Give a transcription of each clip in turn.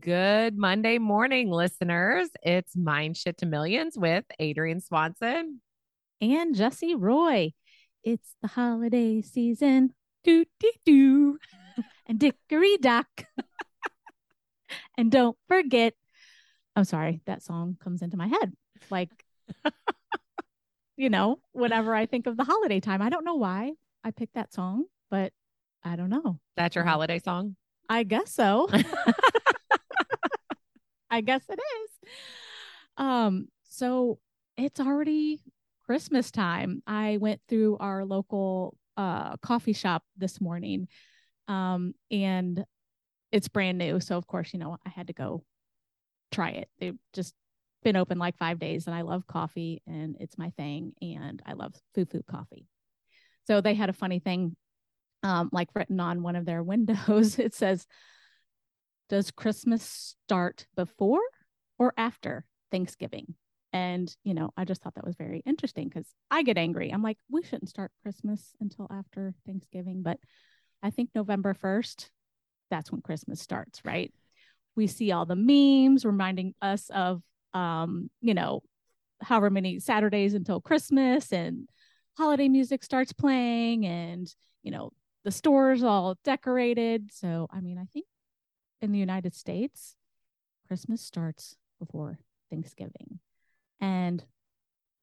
Good Monday morning, listeners. It's Mind Shit to Millions with Adrienne Swanson and Jesse Roy. It's the holiday season. Do, do, do. and Dickory Dock. and don't forget. I'm sorry, that song comes into my head. Like, you know, whenever I think of the holiday time, I don't know why I picked that song, but I don't know. That's your holiday song? I guess so. I guess it is. Um, so it's already Christmas time. I went through our local uh coffee shop this morning. Um, and it's brand new. So of course, you know, I had to go try it. They've just been open like five days and I love coffee and it's my thing and I love foo foo coffee. So they had a funny thing um, like written on one of their windows. It says, does Christmas start before or after Thanksgiving? And, you know, I just thought that was very interesting because I get angry. I'm like, we shouldn't start Christmas until after Thanksgiving. But I think November 1st, that's when Christmas starts, right? We see all the memes reminding us of, um, you know, however many Saturdays until Christmas and holiday music starts playing and, you know, the stores all decorated. So, I mean, I think in the United States, Christmas starts before Thanksgiving. And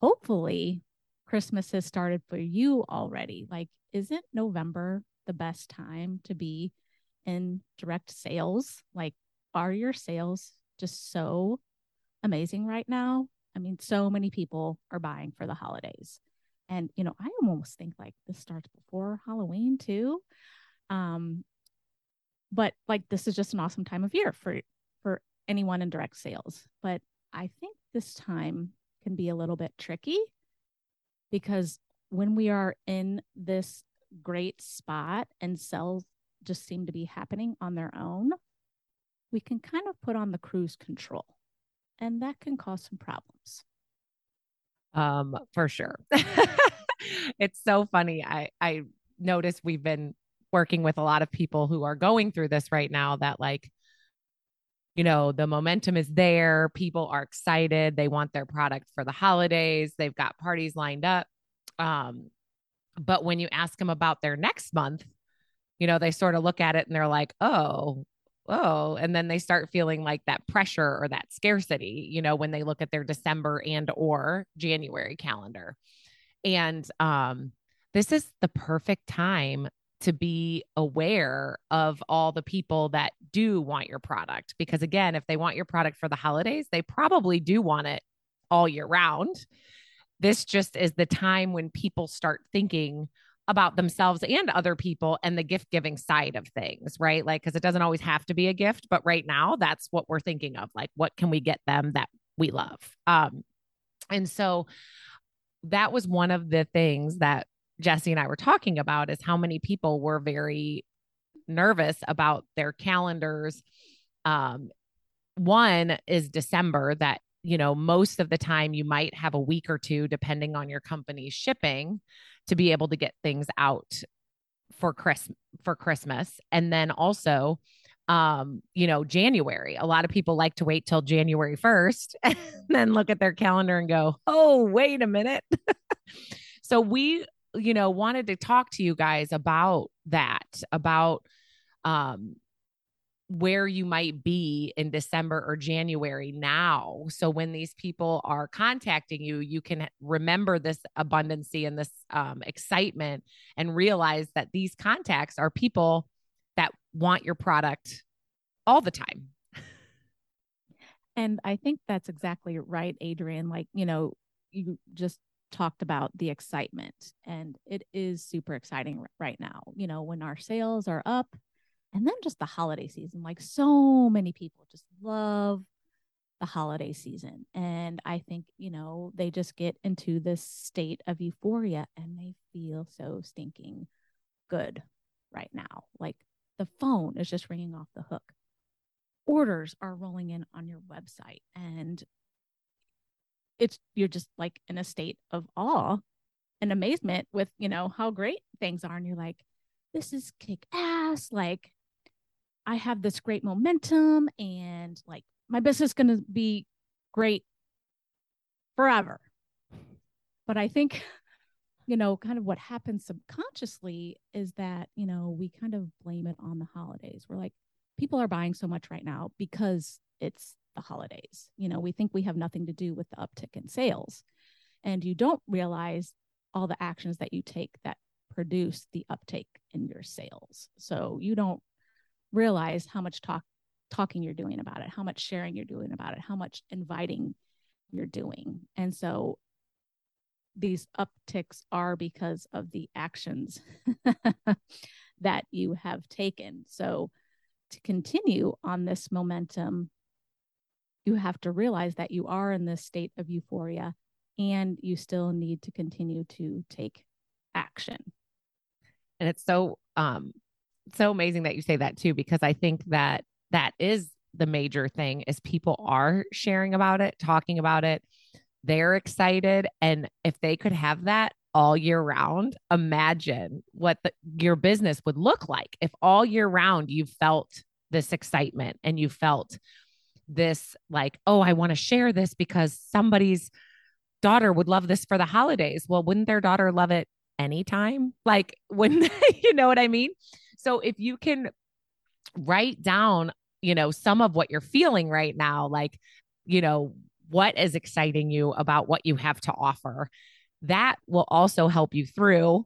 hopefully, Christmas has started for you already. Like, isn't November the best time to be in direct sales? Like, are your sales just so amazing right now? I mean, so many people are buying for the holidays. And, you know, I almost think like this starts before Halloween too. Um, but like this is just an awesome time of year for for anyone in direct sales. But i think this time can be a little bit tricky because when we are in this great spot and sales just seem to be happening on their own we can kind of put on the cruise control and that can cause some problems. Um for sure. It's so funny. I i noticed we've been working with a lot of people who are going through this right now that like you know the momentum is there people are excited they want their product for the holidays they've got parties lined up um but when you ask them about their next month you know they sort of look at it and they're like oh oh and then they start feeling like that pressure or that scarcity you know when they look at their december and or january calendar. And um this is the perfect time to be aware of all the people that do want your product. Because again, if they want your product for the holidays, they probably do want it all year round. This just is the time when people start thinking about themselves and other people and the gift giving side of things, right? Like, because it doesn't always have to be a gift, but right now that's what we're thinking of. Like, what can we get them that we love? Um, and so that was one of the things that Jesse and I were talking about is how many people were very nervous about their calendars. Um, one is December, that, you know, most of the time you might have a week or two, depending on your company's shipping, to be able to get things out for Chris for Christmas. And then also, um, you know, January. A lot of people like to wait till January 1st and then look at their calendar and go, oh, wait a minute. so we you know, wanted to talk to you guys about that, about um where you might be in December or January now. So when these people are contacting you, you can remember this abundancy and this um, excitement and realize that these contacts are people that want your product all the time. And I think that's exactly right, Adrienne. Like, you know, you just talked about the excitement and it is super exciting right now you know when our sales are up and then just the holiday season like so many people just love the holiday season and i think you know they just get into this state of euphoria and they feel so stinking good right now like the phone is just ringing off the hook. Orders are rolling in on your website and it's you're just like in a state of awe and amazement with you know how great things are and you're like this is kick ass like I have this great momentum and like my business is going to be great forever. But I think, you know, kind of what happens subconsciously is that, you know, we kind of blame it on the holidays. We're like, people are buying so much right now because it's the holidays. You know, we think we have nothing to do with the uptick in sales. And you don't realize all the actions that you take that produce the uptake in your sales. So you don't realize how much talk talking you're doing about it, how much sharing you're doing about it, how much inviting you're doing. And so these upticks are because of the actions that you have taken. So to continue on this momentum, you have to realize that you are in this state of euphoria and you still need to continue to take action. And it's so um so amazing that you say that too because I think that that is the major thing is people are sharing about it, talking about it. They're excited and if they could have that all year round, imagine what the, your business would look like if all year round you felt this excitement and you felt this like, oh, I want to share this because somebody's daughter would love this for the holidays. Well, wouldn't their daughter love it anytime? Like, when you know what I mean? So if you can write down, you know, some of what you're feeling right now, like, you know, what is exciting you about what you have to offer, that will also help you through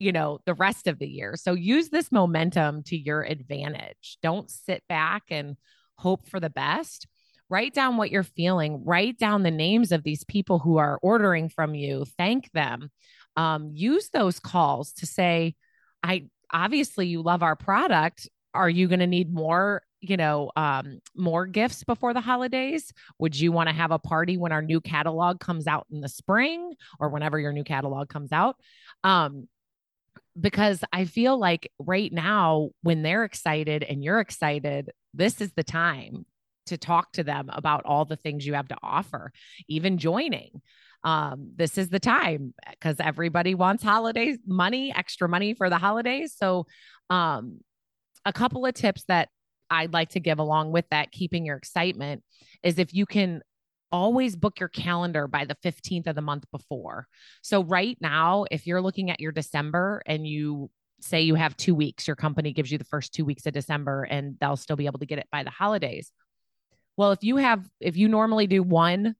you know the rest of the year so use this momentum to your advantage don't sit back and hope for the best write down what you're feeling write down the names of these people who are ordering from you thank them um, use those calls to say i obviously you love our product. Are you going to need more you know um, more gifts before the holidays? Would you want to have a party when our new catalog comes out in the spring or whenever your new catalog comes out? Um, because i feel like right now when they're excited and you're excited this is the time to talk to them about all the things you have to offer, even joining. Um, this is the time because everybody wants holidays money, extra money for the holidays. So, um, a couple of tips that I'd like to give along with that, keeping your excitement, is if you can always book your calendar by the 15th of the month before. So, right now, if you're looking at your December and you say you have two weeks, your company gives you the first two weeks of December and they'll still be able to get it by the holidays. Well, if you have, if you normally do one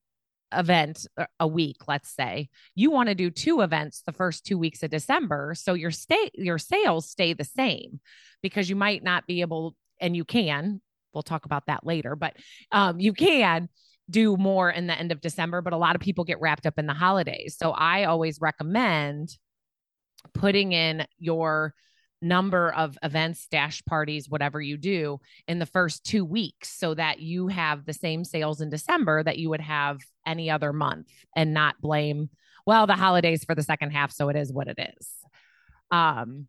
event a week, let's say, you want to do two events the first two weeks of December. So your stay, your sales stay the same because you might not be able, and you can, we'll talk about that later, but um, you can do more in the end of December, but a lot of people get wrapped up in the holidays. So I always recommend putting in your number of events, dash parties, whatever you do in the first two weeks so that you have the same sales in December that you would have any other month and not blame, well, the holidays for the second half. So it is what it is. Um,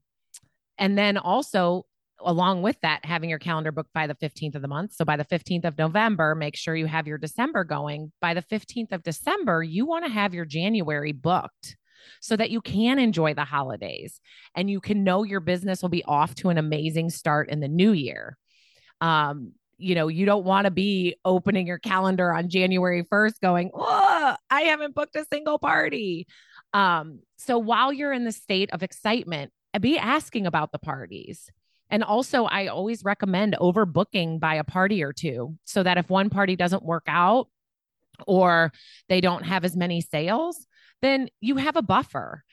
and then also, along with that, having your calendar booked by the 15th of the month. So by the 15th of November, make sure you have your December going. By the 15th of December, you want to have your January booked so that you can enjoy the holidays and you can know your business will be off to an amazing start in the new year. Um, you know, you don't want to be opening your calendar on January 1st going, oh, I haven't booked a single party. Um, so while you're in the state of excitement, be asking about the parties. And also, I always recommend overbooking by a party or two so that if one party doesn't work out or they don't have as many sales, then you have a buffer.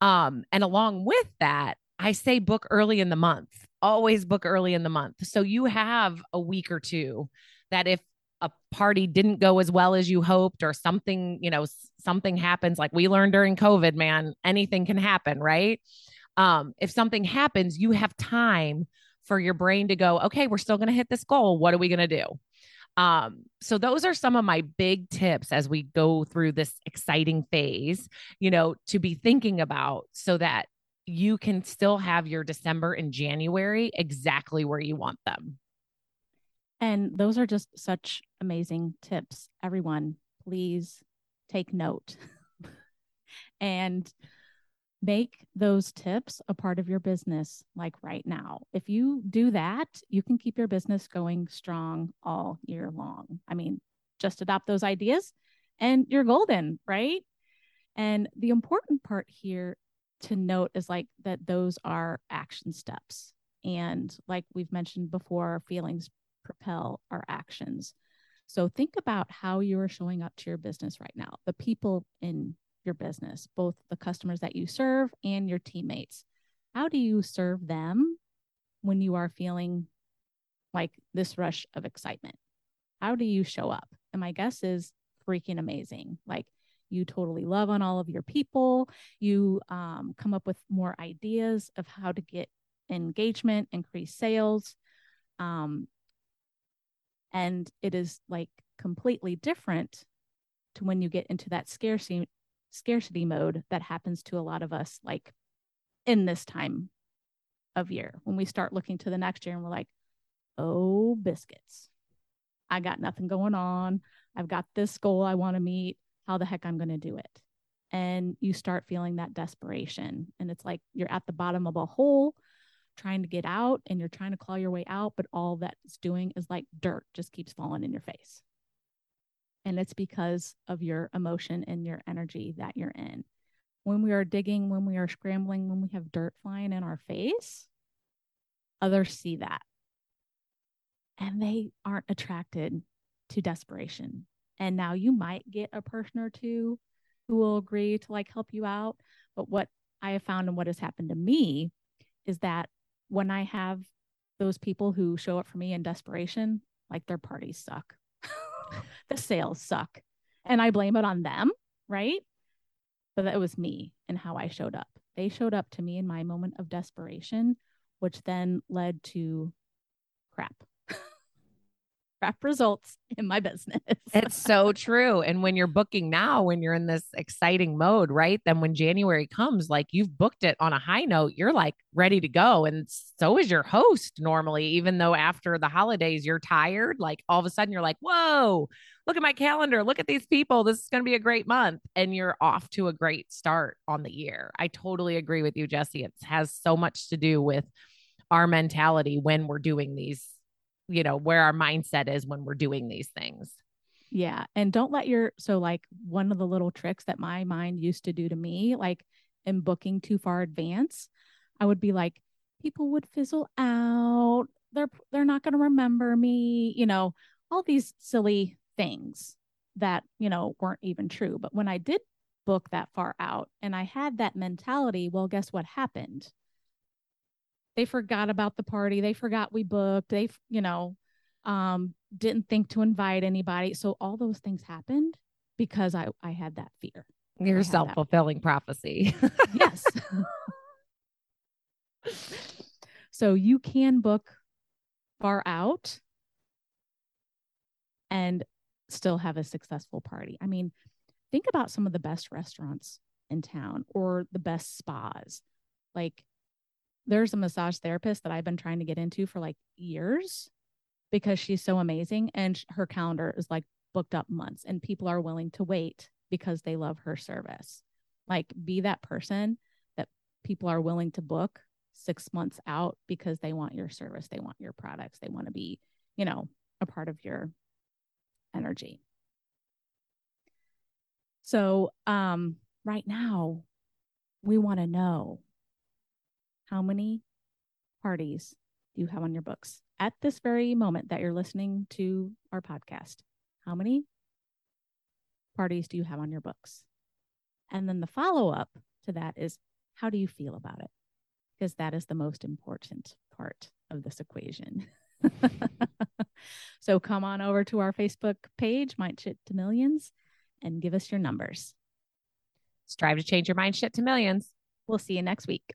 Um, and along with that, I say book early in the month, always book early in the month. So you have a week or two that if a party didn't go as well as you hoped or something, you know, something happens like we learned during COVID, man, anything can happen, right? Um, if something happens, you have time for your brain to go, okay, we're still going to hit this goal. What are we going to do? Um, so those are some of my big tips as we go through this exciting phase, you know, to be thinking about so that you can still have your December and January exactly where you want them. And those are just such amazing tips. Everyone, please take note. and make those tips a part of your business like right now. If you do that, you can keep your business going strong all year long. I mean, just adopt those ideas and you're golden, right? And the important part here to note is like that those are action steps. And like we've mentioned before, feelings propel our actions. So think about how you are showing up to your business right now, the people in your business, both the customers that you serve and your teammates. How do you serve them when you are feeling like this rush of excitement? How do you show up? And my guess is freaking amazing. Like you totally love on all of your people. You um, come up with more ideas of how to get engagement, increase sales. Um, and it is like completely different to when you get into that scarcity scarcity mode that happens to a lot of us like in this time of year. When we start looking to the next year and we're like oh biscuits. I got nothing going on. I've got this goal i want to meet. How the heck i'm going to do it? And you start feeling that desperation. And it's like you're at the bottom of a hole trying to get out and you're trying to claw your way out but all that's doing is like dirt just keeps falling in your face and it's because of your emotion and your energy that you're in. When we are digging, when we are scrambling, when we have dirt flying in our face, others see that. And they aren't attracted to desperation. And now you might get a person or two who will agree to like help you out. But what I have found and what has happened to me is that when I have those people who show up for me in desperation, like their parties suck. The sales suck. And I blame it on them, right? But that was me and how I showed up. They showed up to me in my moment of desperation, which then led to crap crap results in my business. it's so true. And when you're booking now, when you're in this exciting mode, right? Then when January comes, like you've booked it on a high note, you're like ready to go. And so is your host normally, even though after the holidays you're tired, like all of a sudden you're like, whoa, look at my calendar. Look at these people. This is going to be a great month. And you're off to a great start on the year. I totally agree with you, Jesse. It has so much to do with our mentality when we're doing these you know, where our mindset is when we're doing these things. Yeah. And don't let your, so like one of the little tricks that my mind used to do to me, like in booking too far advance, I would be like, people would fizzle out. They're, they're not going to remember me, you know, all these silly things that, you know, weren't even true. But when I did book that far out and I had that mentality, well, guess what happened? They forgot about the party they forgot we booked they you know um didn't think to invite anybody. So all those things happened because i i had that fear. Your self-fulfilling prophecy. Yes. So you can book far out and still have a successful party. I mean think about some of the best restaurants in town or the best spas. Like there's a massage therapist that I've been trying to get into for like years because she's so amazing and her calendar is like booked up months and people are willing to wait because they love her service. Like be that person that people are willing to book 6 months out because they want your service, they want your products, they want to be, you know, a part of your energy. So, um right now we want to know how many parties do you have on your books at this very moment that you're listening to our podcast? How many parties do you have on your books? And then the follow up to that is how do you feel about it? Because that is the most important part of this equation. so come on over to our Facebook page, Mind Shit to Millions, and give us your numbers. Strive to change your mind shit to millions. We'll see you next week.